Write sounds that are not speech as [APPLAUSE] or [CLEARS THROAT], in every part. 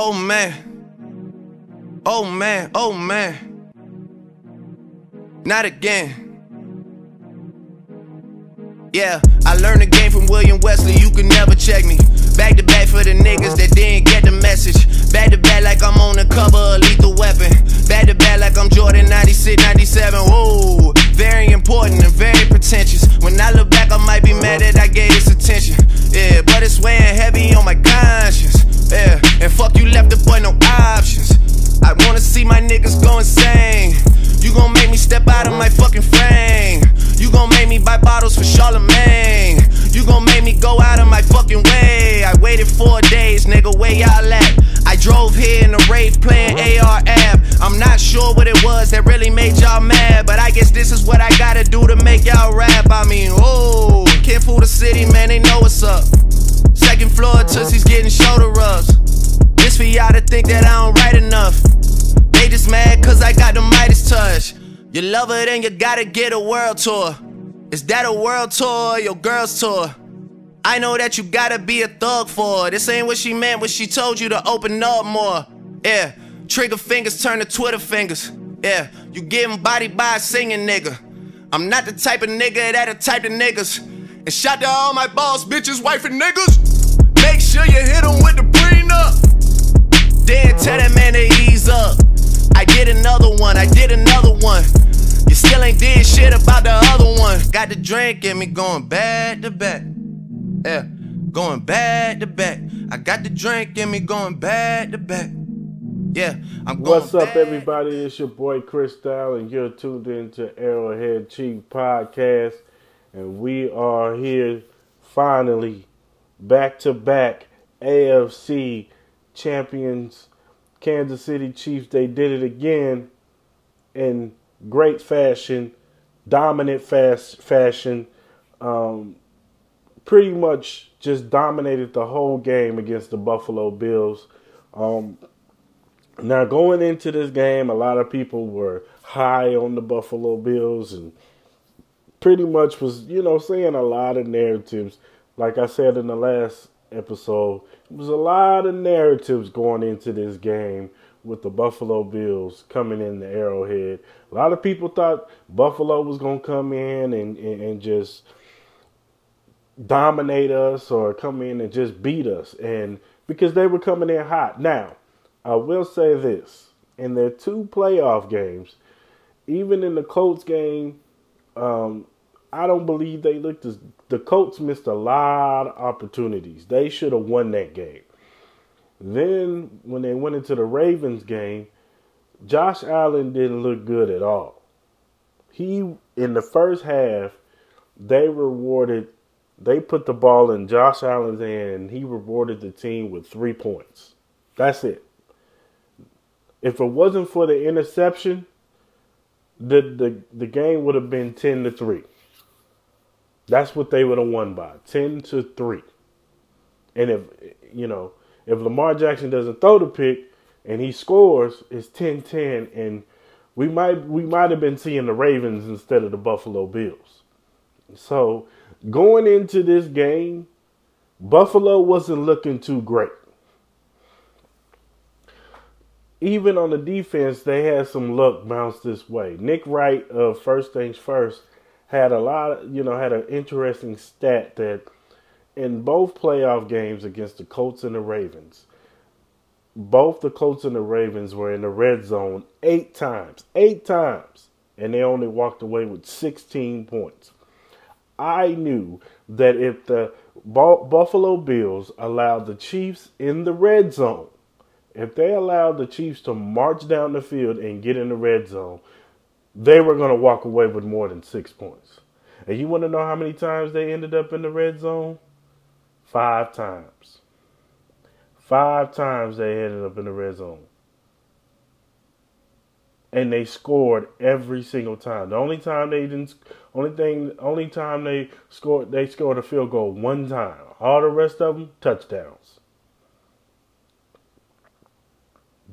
Oh man. Oh man, oh man. Not again. Yeah, I learned the game from William Wesley, you can never check me. Back to back for the niggas that didn't get the message. Back to back like I'm on the cover of Lethal Weapon. Back to back like I'm Jordan 96, 97. Whoa, very important and very pretentious. When I look back, I might be mad that I gave this attention. Yeah, but it's weighing heavy on my conscience. Yeah, and fuck you left the boy no options. I wanna see my niggas go insane. You gon' make me step out of my fucking frame. You gon' make me buy bottles for Charlemagne. You gon' make me go out of my fucking way. I waited four days, nigga, where y'all at? I drove here in a rave playing AR app. I'm not sure what it was that really made y'all mad, but I guess this is what I gotta do to make y'all rap. I mean, oh, can't fool the city, man, they know what's up. Second floor, Tootsie's getting shoulder rubs. This for y'all to think that I don't write enough. They just mad cause I got the Midas touch. You love her, then you gotta get a world tour. Is that a world tour or your girl's tour? I know that you gotta be a thug for her. This ain't what she meant when she told you to open up more. Yeah, trigger fingers turn to Twitter fingers. Yeah, you getting bodied by a singing nigga. I'm not the type of nigga that a type of niggas. And shout to all my boss bitches, wife and niggas. Make sure you hit them with the prenup. Then tell that man to ease up. I did another one, I did another one. You still ain't did shit about the other one. Got the drink in me going back to back. Yeah, going back to back. I got the drink in me going back to back. Yeah, I'm going What's up, back. everybody? It's your boy Cris Style, and you're tuned into Arrowhead Chief Podcast. And we are here finally back to back AFC champions, Kansas City Chiefs. They did it again in great fashion, dominant fast fashion. Um, pretty much just dominated the whole game against the Buffalo Bills. Um, now, going into this game, a lot of people were high on the Buffalo Bills and pretty much was, you know, saying a lot of narratives. Like I said in the last episode, it was a lot of narratives going into this game with the Buffalo Bills coming in the Arrowhead. A lot of people thought Buffalo was going to come in and, and, and just dominate us or come in and just beat us. And because they were coming in hot. Now, I will say this in their two playoff games, even in the Colts game, um, I don't believe they looked as the Colts missed a lot of opportunities. They should have won that game. Then when they went into the Ravens game, Josh Allen didn't look good at all. He in the first half, they rewarded they put the ball in Josh Allen's hand and he rewarded the team with 3 points. That's it. If it wasn't for the interception, the the, the game would have been 10 to 3. That's what they would have won by 10 to 3. And if, you know, if Lamar Jackson doesn't throw the pick and he scores, it's 10 10. And we might, we might have been seeing the Ravens instead of the Buffalo Bills. So going into this game, Buffalo wasn't looking too great. Even on the defense, they had some luck bounce this way. Nick Wright of First Things First had a lot of, you know, had an interesting stat that in both playoff games against the Colts and the Ravens, both the Colts and the Ravens were in the red zone eight times. Eight times. And they only walked away with 16 points. I knew that if the Buffalo Bills allowed the Chiefs in the red zone, if they allowed the Chiefs to march down the field and get in the red zone, they were going to walk away with more than six points. And you want to know how many times they ended up in the red zone? Five times. Five times they ended up in the red zone. And they scored every single time. The only time they didn't, only thing, only time they scored, they scored a field goal one time. All the rest of them touchdowns.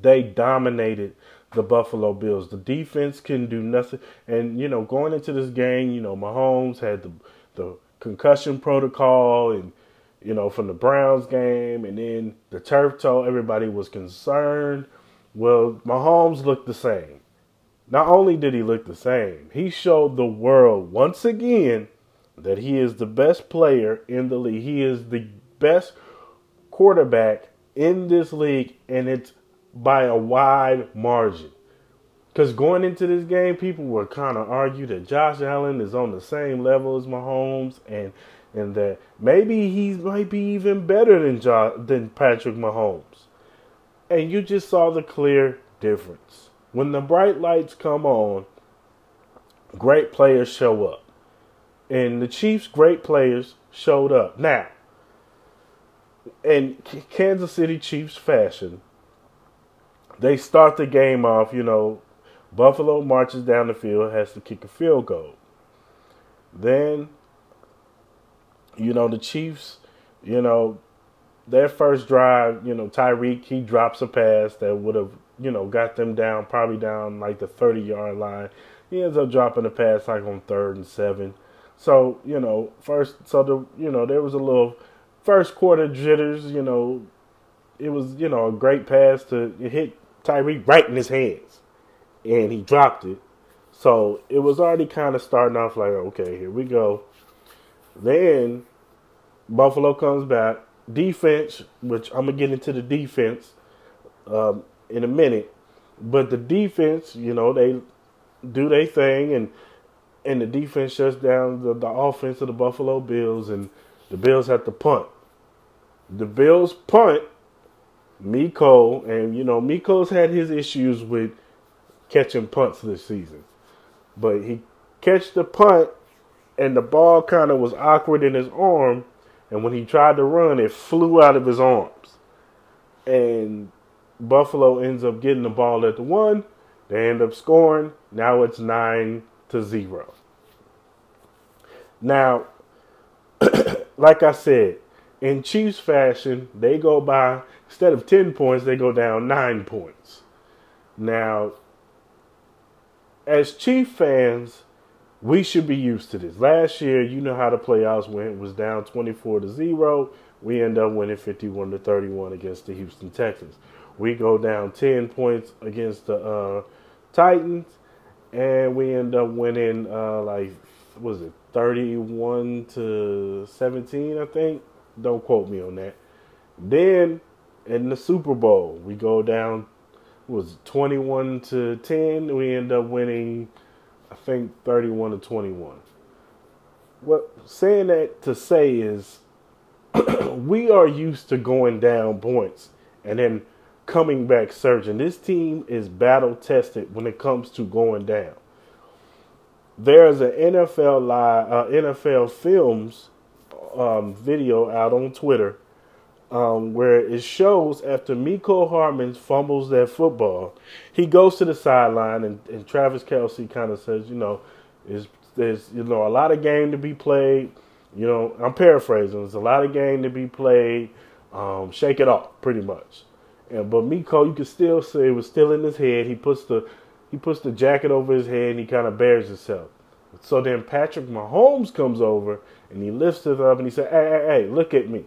They dominated the Buffalo Bills. The defense can do nothing. And you know, going into this game, you know, Mahomes had the the concussion protocol, and you know, from the Browns game, and then the turf toe. Everybody was concerned. Well, Mahomes looked the same. Not only did he look the same, he showed the world once again that he is the best player in the league. He is the best quarterback in this league, and it's by a wide margin. Because going into this game, people were kind of argue that Josh Allen is on the same level as Mahomes, and and that maybe he might be even better than jo- than Patrick Mahomes. And you just saw the clear difference. When the bright lights come on, great players show up. And the Chiefs' great players showed up. Now, in Kansas City Chiefs fashion, they start the game off, you know, Buffalo marches down the field, has to kick a field goal. Then, you know, the Chiefs, you know, their first drive, you know, Tyreek, he drops a pass that would have, you know, got them down, probably down like the 30 yard line. He ends up dropping a pass like on third and seven. So, you know, first, so the, you know, there was a little first quarter jitters, you know, it was, you know, a great pass to hit Tyreek right in his hands. And he dropped it. So it was already kind of starting off like, okay, here we go. Then Buffalo comes back. Defense, which I'm to get into the defense um, in a minute. But the defense, you know, they do their thing and and the defense shuts down the, the offense of the Buffalo Bills and the Bills have to punt. The Bills punt Mecole, and you know, Mecole's had his issues with catching punts this season. But he catched the punt and the ball kind of was awkward in his arm and when he tried to run it flew out of his arms. And Buffalo ends up getting the ball at the one. They end up scoring. Now it's 9 to 0. Now, [CLEARS THROAT] like I said, in Chiefs fashion, they go by instead of 10 points, they go down 9 points. Now, as Chief fans, we should be used to this. Last year, you know how the playoffs went. It was down 24 to 0. We end up winning 51 to 31 against the Houston Texans. We go down 10 points against the uh, Titans, and we end up winning uh, like was it 31 to 17, I think. Don't quote me on that. Then in the Super Bowl, we go down was 21 to 10. We end up winning I think 31 to 21. What saying that to say is [CLEARS THROAT] we are used to going down points and then coming back surging. This team is battle tested when it comes to going down. There's an NFL live, uh, NFL Films um, video out on Twitter um, where it shows after Mecole Hardman fumbles that football, he goes to the sideline and, and Travis Kelce kind of says, you know, is there's you know a lot of game to be played. You know, I'm paraphrasing. There's a lot of game to be played. Um, shake it off, pretty much. And but Mecole, you can still see it was still in his head. He puts the he puts the jacket over his head and he kind of bears himself. So then Patrick Mahomes comes over and he lifts it up and he said, "Hey, hey, hey, look at me.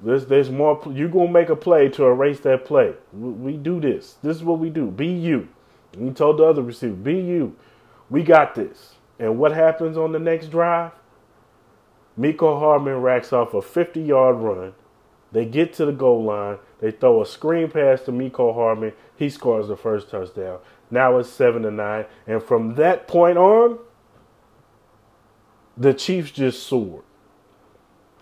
There's there's more. You're gonna make a play to erase that play. We, do this. This is what we do. Be you." And he told the other receiver, "Be you. We got this." And what happens on the next drive? Mecole Hardman racks off a 50 yard run. They get to the goal line. They throw a screen pass to Mecole Hardman. He scores the first touchdown. Now it's seven to nine, and from that point on, the Chiefs just soared.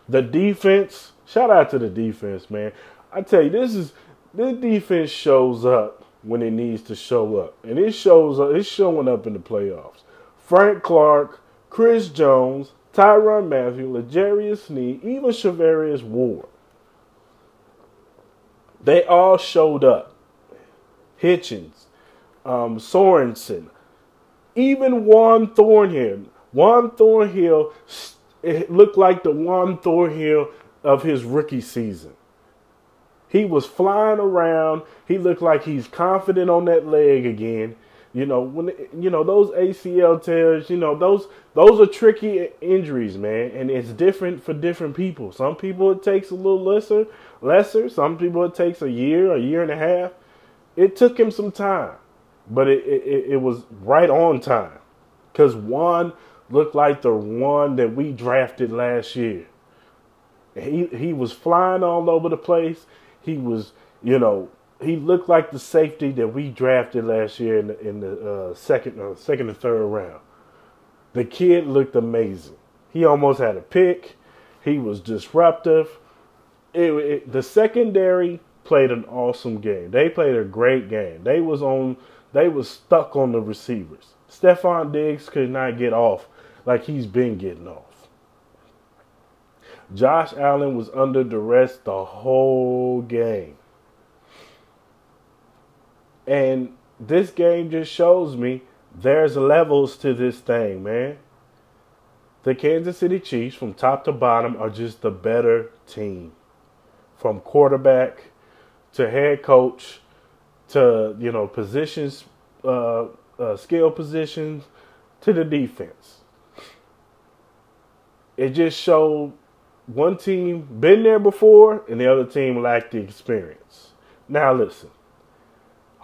The defense, shout out to the defense, man. I tell you, this is this defense shows up when it needs to show up, and it shows up. It's showing up in the playoffs. Frank Clark, Chris Jones, Tyrann Mathieu, L'Jarius Sneed, even Charvarius Ward. They all showed up. Hitchens, um, Sorensen, even Juan Thornhill. Juan Thornhill it looked like the Juan Thornhill of his rookie season. He was flying around. He looked like he's confident on that leg again. You know, when you know those ACL tears, you know those those are tricky injuries, man, and it's different for different people. Some people it takes a little lesser, lesser. Some people it takes a year, a year and a half. It took him some time, but it it, it was right on time, because Juan looked like the one that we drafted last year. He he was flying all over the place. He was, you know, he looked like the safety that we drafted last year in the, in the uh, second, uh, second and third round. The kid looked amazing. He almost had a pick. He was disruptive. It, it, the secondary played an awesome game. They played a great game. They was on. They was stuck on the receivers. Stefon Diggs could not get off like he's been getting off. Josh Allen was under duress the whole game. And this game just shows me there's levels to this thing, man. The Kansas City Chiefs, from top to bottom, are just the better team. From quarterback to head coach to, you know, positions, uh, uh, skill positions to the defense. It just showed one team been there before and the other team lacked the experience. Now, listen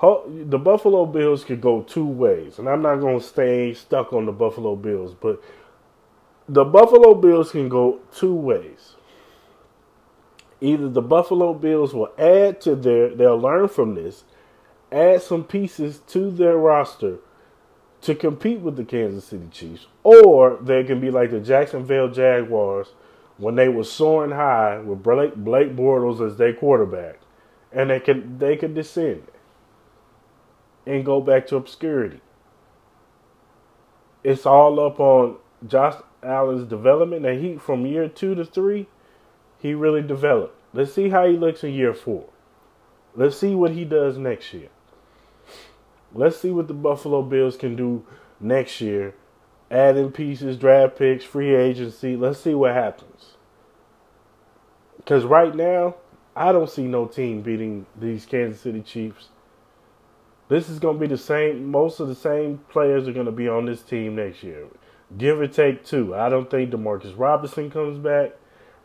the Buffalo Bills could go two ways, and I'm not going to stay stuck on the Buffalo Bills, but the Buffalo Bills can go two ways. Either the Buffalo Bills will add to their, they'll learn from this, add some pieces to their roster to compete with the Kansas City Chiefs, or they can be like the Jacksonville Jaguars when they were soaring high with Blake, Blake Bortles as their quarterback, and they can they can descend and go back to obscurity. It's all up on Josh Allen's development. And he, from year two to three, he really developed. Let's see how he looks in year four. Let's see what he does next year. Let's see what the Buffalo Bills can do next year. Adding pieces, draft picks, free agency. Let's see what happens. Because right now, I don't see no team beating these Kansas City Chiefs this is going to be the same. Most of the same players are going to be on this team next year, give or take two. I don't think Demarcus Robinson comes back,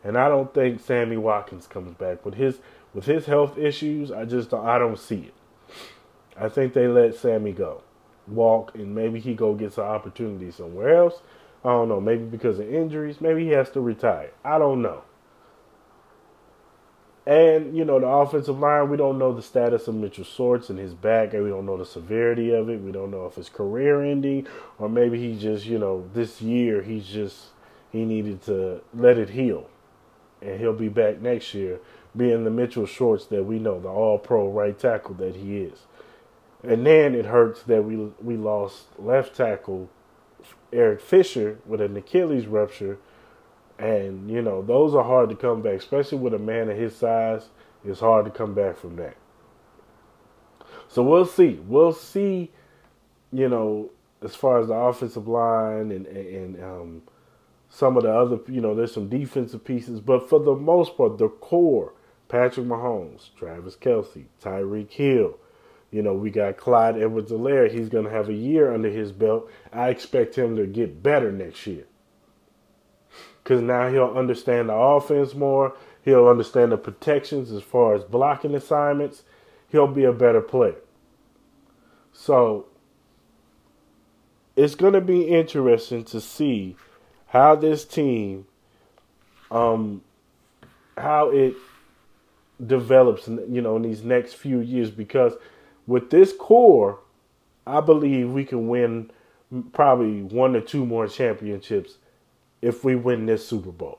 and I don't think Sammy Watkins comes back. With his with his health issues, I just I don't see it. I think they let Sammy go, walk, and maybe he go get some opportunity somewhere else. I don't know. Maybe because of injuries. Maybe he has to retire. I don't know. And, you know, the offensive line, we don't know the status of Mitchell Schwartz and his back, and we don't know the severity of it. We don't know if it's career ending or maybe he just, you know, this year he's just, he needed to let it heal. And he'll be back next year being the Mitchell Schwartz that we know, the all pro right tackle that he is. And then it hurts that we we lost left tackle Eric Fisher with an Achilles rupture and, you know, those are hard to come back, especially with a man of his size. It's hard to come back from that. So we'll see. We'll see, you know, as far as the offensive line and, and um, some of the other, you know, there's some defensive pieces. But for the most part, the core Patrick Mahomes, Travis Kelce, Tyreek Hill. You know, we got Clyde Edwards Helaire. He's going to have a year under his belt. I expect him to get better next year because now he'll understand the offense more. He'll understand the protections as far as blocking assignments. He'll be a better player. So it's going to be interesting to see how this team, um, how it develops, you know, in these next few years. Because with this core, I believe we can win probably one or two more championships if we win this Super Bowl.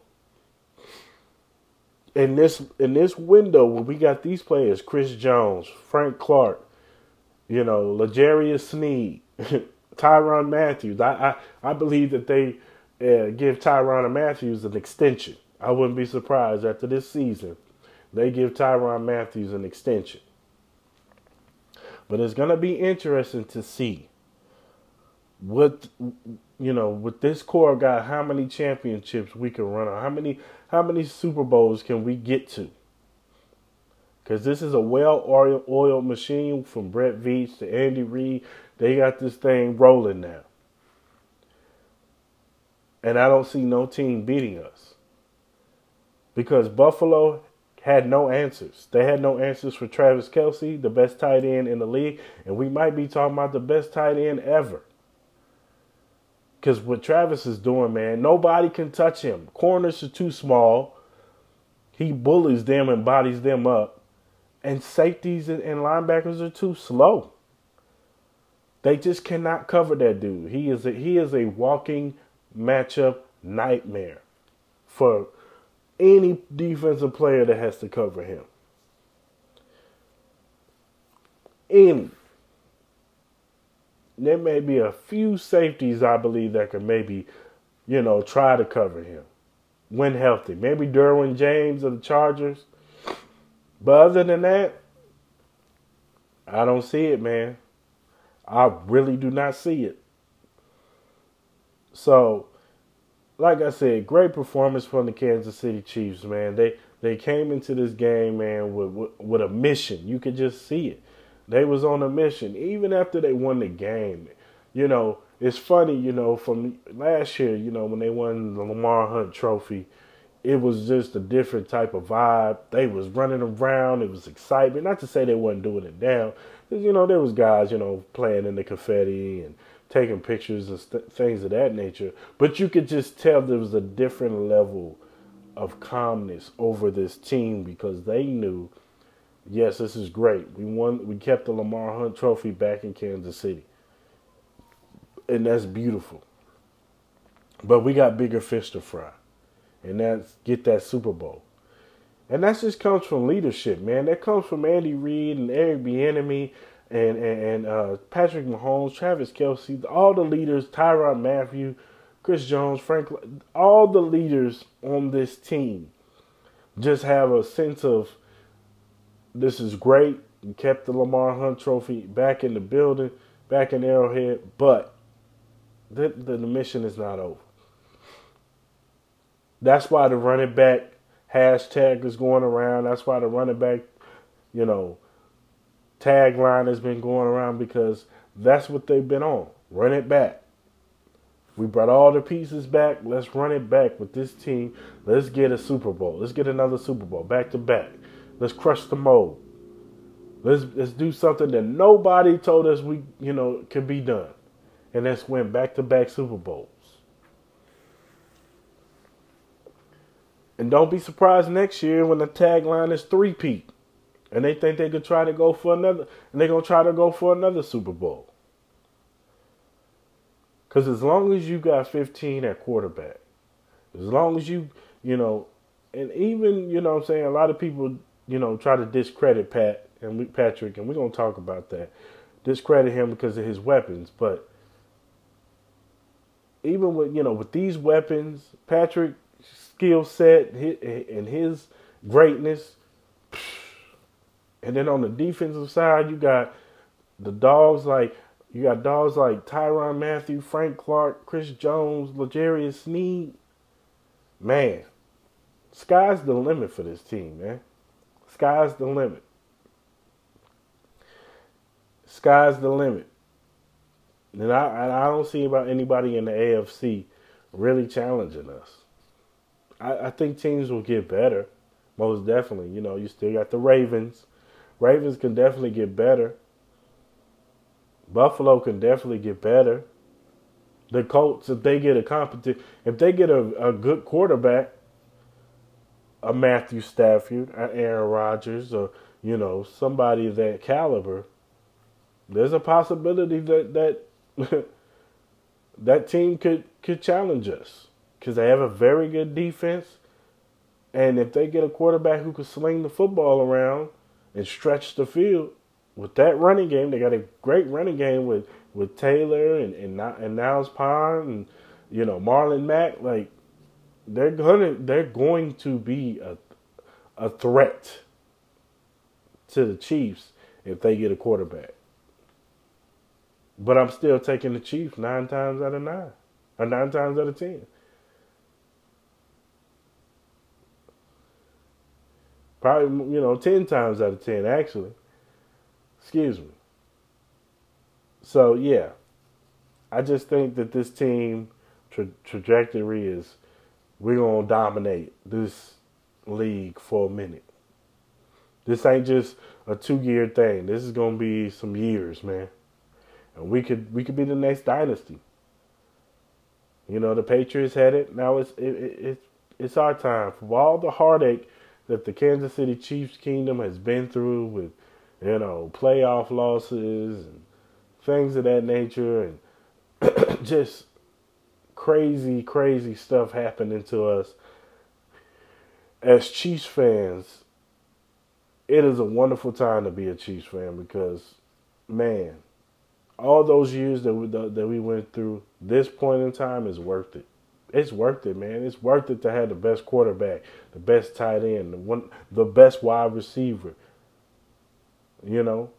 In this in this window when we got these players, Chris Jones, Frank Clark, you know, L'Jarius Sneed, [LAUGHS] Tyrann Matthews. I, I, I believe that they uh, give Tyrann Matthews an extension. I wouldn't be surprised after this season. They give Tyrann Matthews an extension. But it's going to be interesting to see what you know, with this core guy, how many championships we can run on? How many how many Super Bowls can we get to? Because this is a well oiled machine from Brett Veach to Andy Reid. They got this thing rolling now. And I don't see no team beating us. Because Buffalo had no answers. They had no answers for Travis Kelce, the best tight end in the league. And we might be talking about the best tight end ever. Because what Travis is doing, man, nobody can touch him. Corners are too small. He bullies them and bodies them up. And safeties and linebackers are too slow. They just cannot cover that dude. He is a, he is a walking matchup nightmare for any defensive player that has to cover him. Any. There may be a few safeties, I believe, that could maybe, you know, try to cover him when healthy. Maybe Derwin James of the Chargers. But other than that, I don't see it, man. I really do not see it. So, like I said, great performance from the Kansas City Chiefs, man. They they came into this game, man, with, with, with a mission. You could just see it. They was on a mission, even after they won the game. You know, it's funny, you know, from last year, you know, when they won the Lamar Hunt Trophy, it was just a different type of vibe. They was running around. It was excitement. Not to say they wasn't doing it down, because you know there was guys, you know, playing in the confetti and taking pictures and st- things of that nature. But you could just tell there was a different level of calmness over this team because they knew, yes, this is great. We won. We kept the Lamar Hunt Trophy back in Kansas City, and that's beautiful. But we got bigger fish to fry, and that's get that Super Bowl. And that just comes from leadership, man. That comes from Andy Reid and Eric Bieniemy and and, uh, Patrick Mahomes, Travis Kelce, all the leaders, Tyrann Mathieu, Chris Jones, Frank, all the leaders on this team just have a sense of this is great. We kept the Lamar Hunt Trophy back in the building, back in Arrowhead, but the, the, the mission is not over. That's why the running back hashtag is going around. That's why the running back, you know, tagline has been going around because that's what they've been on. Run it back. We brought all the pieces back. Let's run it back with this team. Let's get a Super Bowl. Let's get another Super Bowl back to back. Let's crush the mold. Let's let's do something that nobody told us we you know could be done, and let's win back to back Super Bowls. And don't be surprised next year when the tagline is three peat and they think they could try to go for another, and they're gonna try to go for another Super Bowl. Because as long as you got 15 at quarterback, as long as you, you know, and even you know, I'm saying a lot of people, you know, try to discredit Pat and Patrick, and we're gonna talk about that, discredit him because of his weapons, but even with you know with these weapons, Patrick's skill set and his greatness. And then on the defensive side, you got the dogs like you got dogs like Tyrann Mathieu, Frank Clark, Chris Jones, L'Jarius Sneed. Man, sky's the limit for this team, man. Sky's the limit. Sky's the limit. And I, I don't see about anybody in the AFC really challenging us. I, I think teams will get better, most definitely. You know, you still got the Ravens. Ravens can definitely get better. Buffalo can definitely get better. The Colts, if they get a competent, if they get a, a good quarterback, a Matthew Stafford, an Aaron Rodgers, or you know somebody of that caliber, there's a possibility that that [LAUGHS] that team could could challenge us because they have a very good defense, and if they get a quarterback who can sling the football around, and stretch the field with that running game. They got a great running game with with Taylor and and and Niles Pond and you know Marlon Mack. Like they're gonna they're going to be a a threat to the Chiefs if they get a quarterback. But I'm still taking the Chiefs nine times out of nine, or nine times out of ten. Probably, you know, 10 times out of 10, actually. Excuse me. So, yeah. I just think that this team tra- trajectory is we're going to dominate this league for a minute. This ain't just a two year thing. This is going to be some years, man. And we could we could be the next dynasty. You know, the Patriots had it. Now it's it, it, it it's our time. For all the heartache that the Kansas City Chiefs kingdom has been through with, you know, playoff losses and things of that nature and [COUGHS] just crazy, crazy stuff happening to us. As Chiefs fans, it is a wonderful time to be a Chiefs fan because, man, all those years that we, that we went through, this point in time is worth it it's worth it, man. It's worth it to have the best quarterback, the best tight end, the one, the best wide receiver. You know,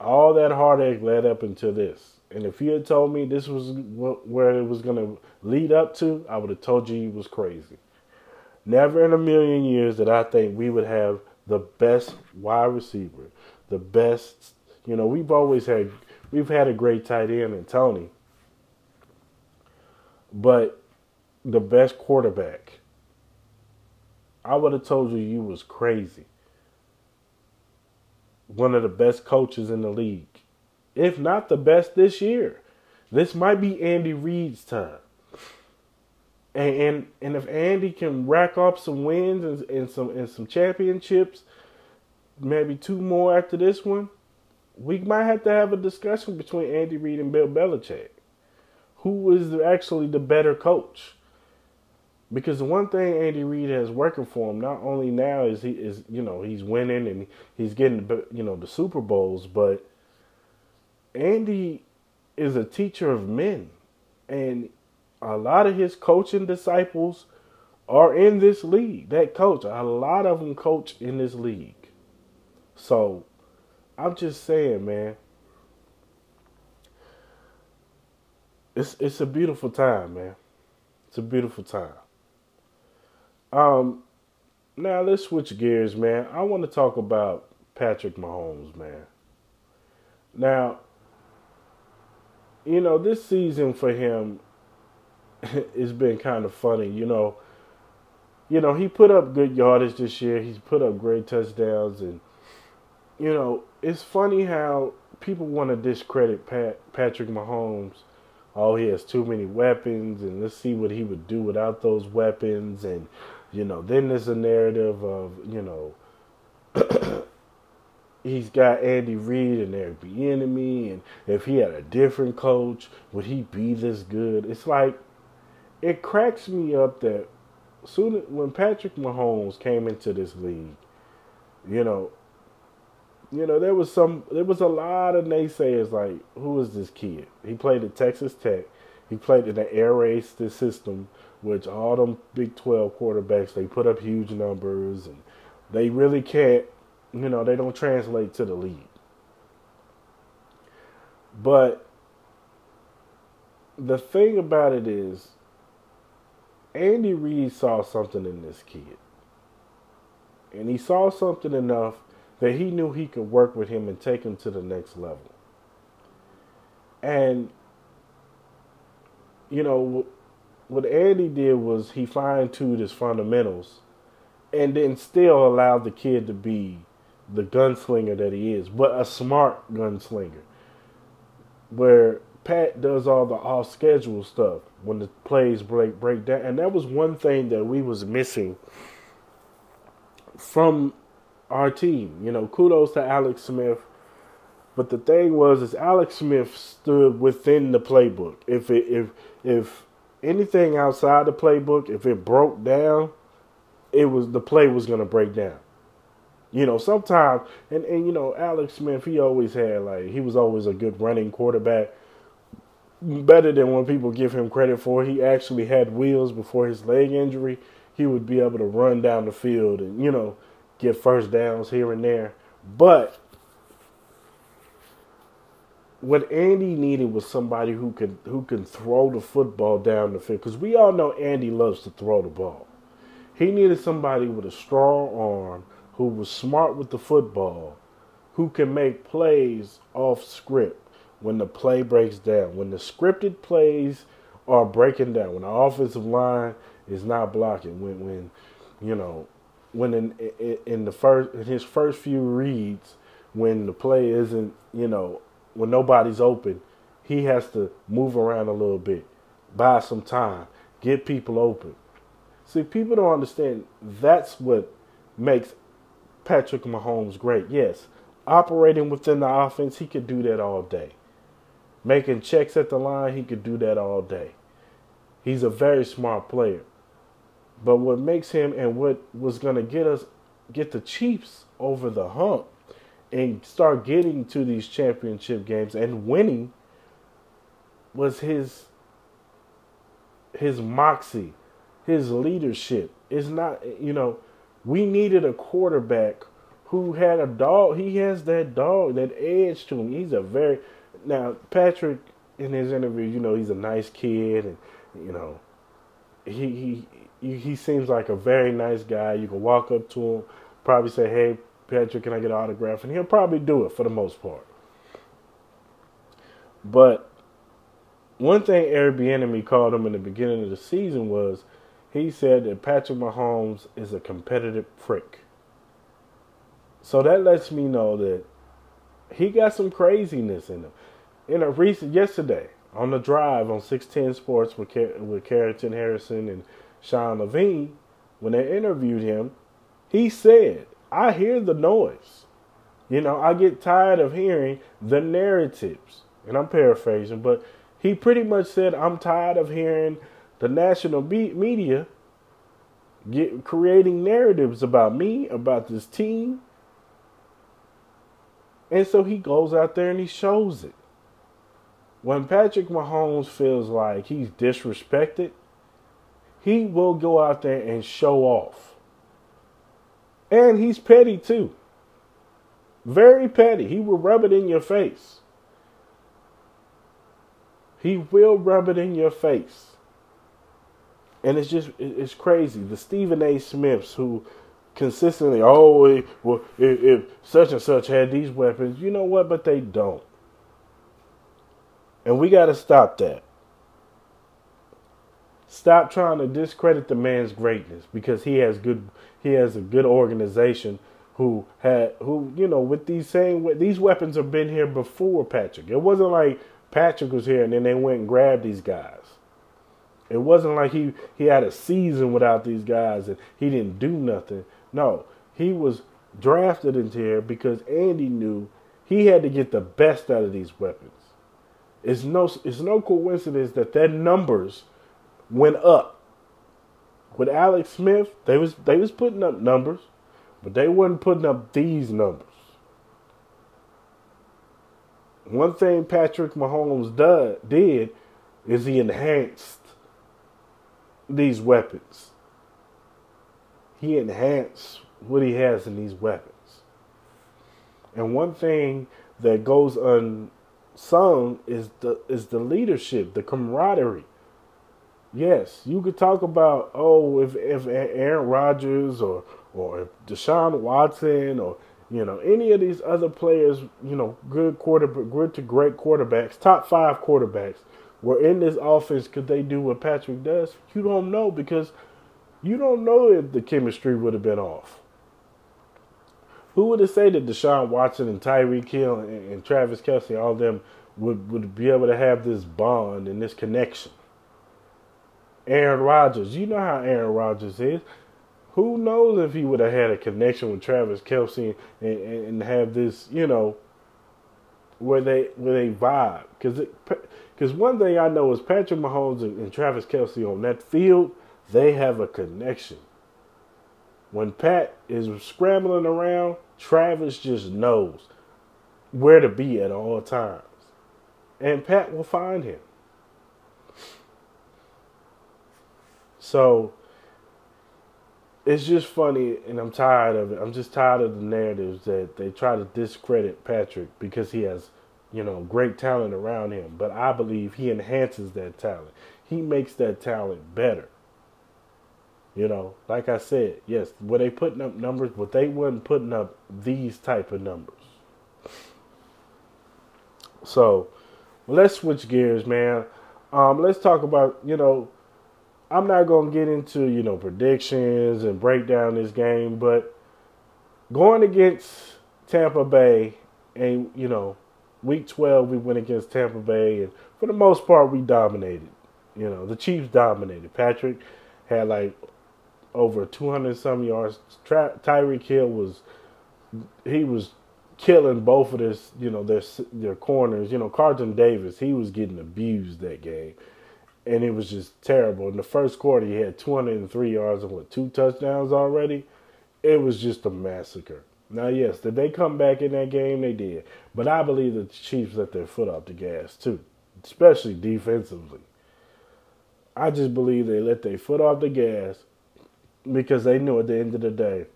all that heartache led up into this. And if you had told me this was where it was going to lead up to, I would have told you you was crazy. Never in a million years did I think we would have the best wide receiver, the best. You know, we've always had we've had a great tight end in Tony but the best quarterback, I would have told you you was crazy. One of the best coaches in the league, if not the best this year. This might be Andy Reid's time. And, and and if Andy can rack up some wins and, and some and some championships, maybe two more after this one, we might have to have a discussion between Andy Reid and Bill Belichick who is actually the better coach. Because the one thing Andy Reid has working for him, not only now is he is you know he's winning and he's getting you know the Super Bowls, but Andy is a teacher of men, and a lot of his coaching disciples are in this league. That coach, a lot of them coach in this league. So I'm just saying, man. It's it's a beautiful time, man. It's a beautiful time. Um, now let's switch gears, man. I want to talk about Patrick Mahomes, man. Now, you know, this season for him [LAUGHS] it's been kind of funny. You know, you know he put up good yardage this year. He's put up great touchdowns, and you know, it's funny how people want to discredit Pat, Patrick Mahomes oh, he has too many weapons, and let's see what he would do without those weapons. And, you know, then there's a narrative of, you know, [CLEARS THROAT] he's got Andy Reid and Eric Bieniemy, and if he had a different coach, would he be this good? It's like it cracks me up that soon when Patrick Mahomes came into this league, you know, you know, there was some, there was a lot of naysayers like, who is this kid? He played at Texas Tech. He played in the air race system, which all them Big 12 quarterbacks, they put up huge numbers and they really can't, you know, they don't translate to the league. But the thing about it is, Andy Reid saw something in this kid. And he saw something enough that he knew he could work with him and take him to the next level. And, you know, what Andy did was he fine tuned his fundamentals and then still allowed the kid to be the gunslinger that he is, but a smart gunslinger. Where Pat does all the off schedule stuff when the plays break break down. And that was one thing that we was missing from our team. You know, kudos to Alex Smith. But the thing was, is Alex Smith stood within the playbook. If it, if if anything outside the playbook, if it broke down, it was the play was to break down. You know, sometimes and and you know Alex Smith, he always had like he was always a good running quarterback. Better than when people give him credit for. He actually had wheels before his leg injury. He would be able to run down the field and you know get first downs here and there. But what Andy needed was somebody who could who can throw the football down the field because we all know Andy loves to throw the ball. He needed somebody with a strong arm who was smart with the football, who can make plays off script when the play breaks down, when the scripted plays are breaking down, when the offensive line is not blocking, when when you know when in in, the first in his first few reads, when the play isn't you know when nobody's open, he has to move around a little bit, buy some time, get people open. See, people don't understand that's what makes Patrick Mahomes great. Yes, operating within the offense, he could do that all day. Making checks at the line, he could do that all day. He's a very smart player. But what makes him and what was going to get us get the Chiefs over the hump and start getting to these championship games and winning was his his moxie, his leadership. Is not you know, we needed a quarterback who had a dog. He has that dog, that edge to him. He's a very now Patrick in his interview, you know, he's a nice kid, and you know, he he he seems like a very nice guy. You can walk up to him, probably say, "Hey, Patrick, can I get an autograph?" And he'll probably do it for the most part. But one thing Bieniemy called him in the beginning of the season was he said that Patrick Mahomes is a competitive prick. So that lets me know that he got some craziness in him. In a recent yesterday on the drive on 610 Sports with with Carrington Harrison and Sean Levine, when they interviewed him, he said, "I hear the noise. You know, I get tired of hearing the narratives." And I'm paraphrasing, but he pretty much said, "I'm tired of hearing the national media get creating narratives about me, about this team." And so he goes out there and he shows it. When Patrick Mahomes feels like he's disrespected, he will go out there and show off. And he's petty too. Very petty. He will rub it in your face. He will rub it in your face. And it's just, it's crazy. The Stephen A. Smiths who consistently, oh, well, if, if such and such had these weapons, you know what? But they don't. And we got to stop that. Stop trying to discredit the man's greatness because he has good he has a good organization who had who you know with these same these weapons have been here before Patrick. It wasn't like Patrick was here and then they went and grabbed these guys. It wasn't like he he had a season without these guys and he didn't do nothing. No, he was drafted into here because Andy knew he had to get the best out of these weapons. It's no it's no coincidence that their numbers went up. With Alex Smith, they was they was putting up numbers, but they wasn't putting up these numbers. One thing Patrick Mahomes did, did is he enhanced these weapons. He enhanced what he has in these weapons. And one thing that goes unsung is the is the leadership, the camaraderie Yes, you could talk about oh if if Aaron Rodgers or or Deshaun Watson or you know any of these other players, you know, good quarterback, good to great quarterbacks, top five quarterbacks, were in this offense. Could they do what Patrick does? You don't know because you don't know if the chemistry would have been off. Who would have said that Deshaun Watson and Tyreek Hill and, and Travis Kelce, all of them, would would be able to have this bond and this connection? Aaron Rodgers. You know how Aaron Rodgers is. Who knows if he would have had a connection with Travis Kelce and, and, and have this, you know, where they where they vibe? Because because one thing I know is Patrick Mahomes and, and Travis Kelce on that field, they have a connection. When Pat is scrambling around, Travis just knows where to be at all times, and Pat will find him. So it's just funny, and I'm tired of it. I'm just tired of the narratives that they try to discredit Patrick because he has, you know, great talent around him. But I believe he enhances that talent. He makes that talent better. You know, like I said, yes, were they putting up numbers, but they weren't putting up these type of numbers. So, let's switch gears, man. Um, let's talk about, you know, I'm not going to get into, you know, predictions and break down this game, but going against Tampa Bay and, you know, week 12 we went against Tampa Bay and for the most part we dominated. You know, the Chiefs dominated. Patrick had like over 200 some yards. Tyreek Hill was he was killing both of this, you know, their their corners. You know, Carlton Davis, he was getting abused that game. And it was just terrible. In the first quarter, he had 203 yards and what, two touchdowns already? It was just a massacre. Now, yes, did they come back in that game? They did. But I believe the Chiefs let their foot off the gas, too, especially defensively. I just believe they let their foot off the gas because they knew at the end of the day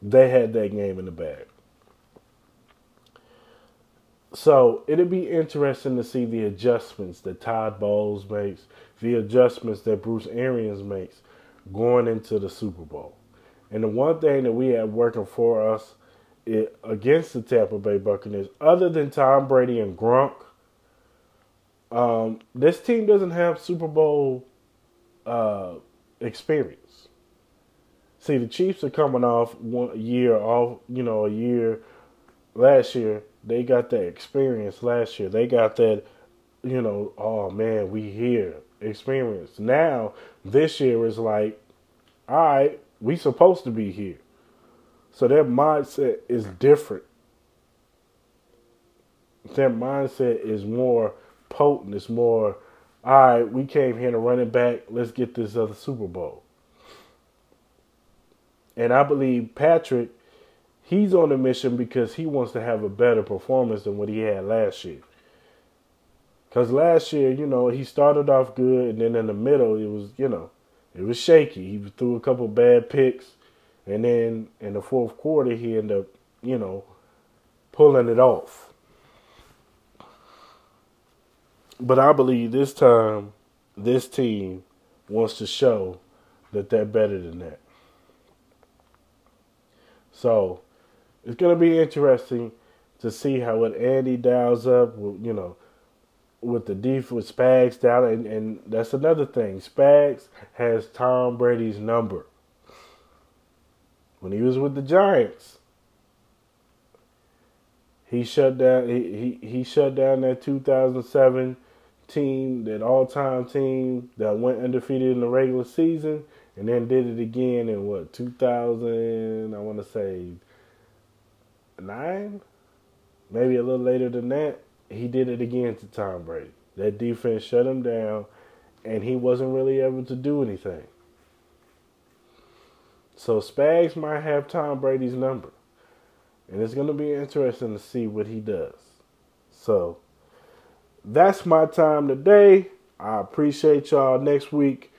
they had that game in the bag. So it'd be interesting to see the adjustments that Todd Bowles makes, the adjustments that Bruce Arians makes going into the Super Bowl. And the one thing that we have working for us it, against the Tampa Bay Buccaneers, other than Tom Brady and Gronk, um, this team doesn't have Super Bowl uh, experience. See, the Chiefs are coming off one year off, you know, a year last year. They got that experience last year. They got that, you know, oh man, we here experience. Now this year is like, all right, we supposed to be here. So their mindset is different. Their mindset is more potent. It's more, all right, we came here to run it back. Let's get this other Super Bowl. And I believe Patrick, he's on a mission because he wants to have a better performance than what he had last year. Because last year, you know, he started off good, and then in the middle, it was, you know, it was shaky. He threw a couple bad picks, and then in the fourth quarter, he ended up, you know, pulling it off. But I believe this time, this team wants to show that they're better than that. So it's going to be interesting to see how what Andy dials up, you know, with the def with Spags down, and, and that's another thing. Spags has Tom Brady's number. When he was with the Giants, he shut down. He he, he shut down that 2007 team, that all-time team that went undefeated in the regular season, and then did it again in what 2000 i want to say 9 maybe a little later than that he did it again to tom brady. That defense shut him down and he wasn't really able to do anything. So spags might have tom brady's number and it's going to be interesting to see what he does. So that's my time today. I appreciate y'all. Next week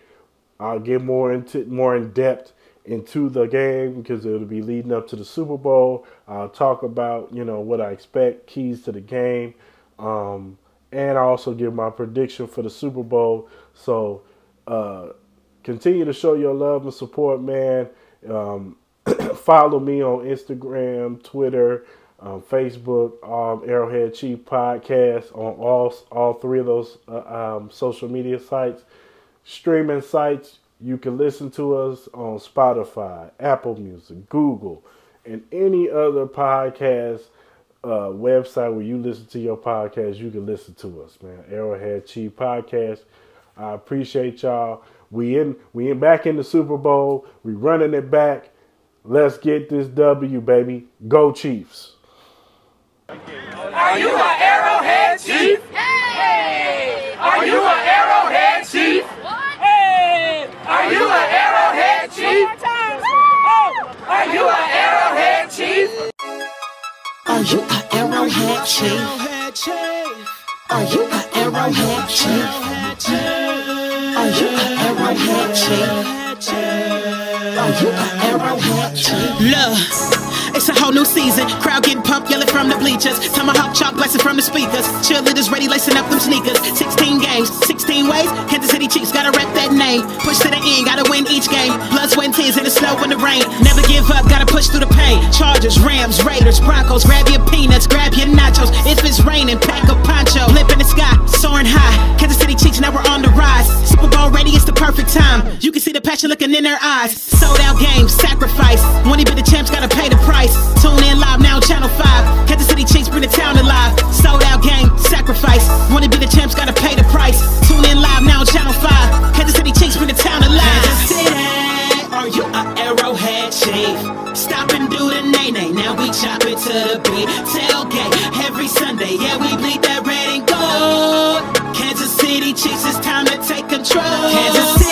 I'll get more into more in depth into the game because it'll be leading up to the Super Bowl. I'll talk about you know what I expect, keys to the game, um, and I also give my prediction for the Super Bowl. So uh, continue to show your love and support, man. Um, [CLEARS THROAT] follow me on Instagram, Twitter, um, Facebook, um, Arrowhead Chief Podcast on all all three of those uh, um, social media sites streaming sites. You can listen to us on Spotify, Apple Music, Google, and any other podcast uh, website where you listen to your podcast. You can listen to us, man. Arrowhead Chief Podcast. I appreciate y'all. We in we in back in the Super Bowl. We running it back. Let's get this W, baby. Go Chiefs. Are you an Arrowhead Chief? Hey! Are you an Arrowhead? Are you an arrowhead chief? Are you an arrowhead chief? Are you an arrowhead chief? Are you an arrowhead chief? Are you an arrowhead chief? Are you an arrowhead chief? Look. It's a whole new season. Crowd getting pumped, yelling from the bleachers. Tomahawk chop blasting from the speakers. Cheerleaders ready, lacing up them sneakers. 16 games, 16 ways. Kansas City Chiefs gotta rep that name. Push to the end, gotta win each game. Blood, sweat, and tears in the snow and the rain. Never give up, gotta push through the pain. Chargers, Rams, Raiders, Broncos. Grab your peanuts, grab your nachos. If it's raining, pack a poncho. Blip in the sky, soaring high. Kansas City Chiefs now we're on the rise. Super Bowl ready, it's the perfect time. You can see the passion looking in their eyes. Sold out games, sacrifice. He be the champs, gotta pay the price. Tune in live now, Channel 5. Kansas City Chiefs bring the town alive. Sold out game, sacrifice. Wanna be the champs, gotta pay the price. Tune in live now, Channel 5. Kansas City Chiefs bring the town alive. Kansas City, are you a arrowhead chief? Stop and do the nay nay. Now we chop it to the beat. Tailgate every Sunday. Yeah, we bleed that red and gold. Kansas City Chiefs, it's time to take control. Kansas City,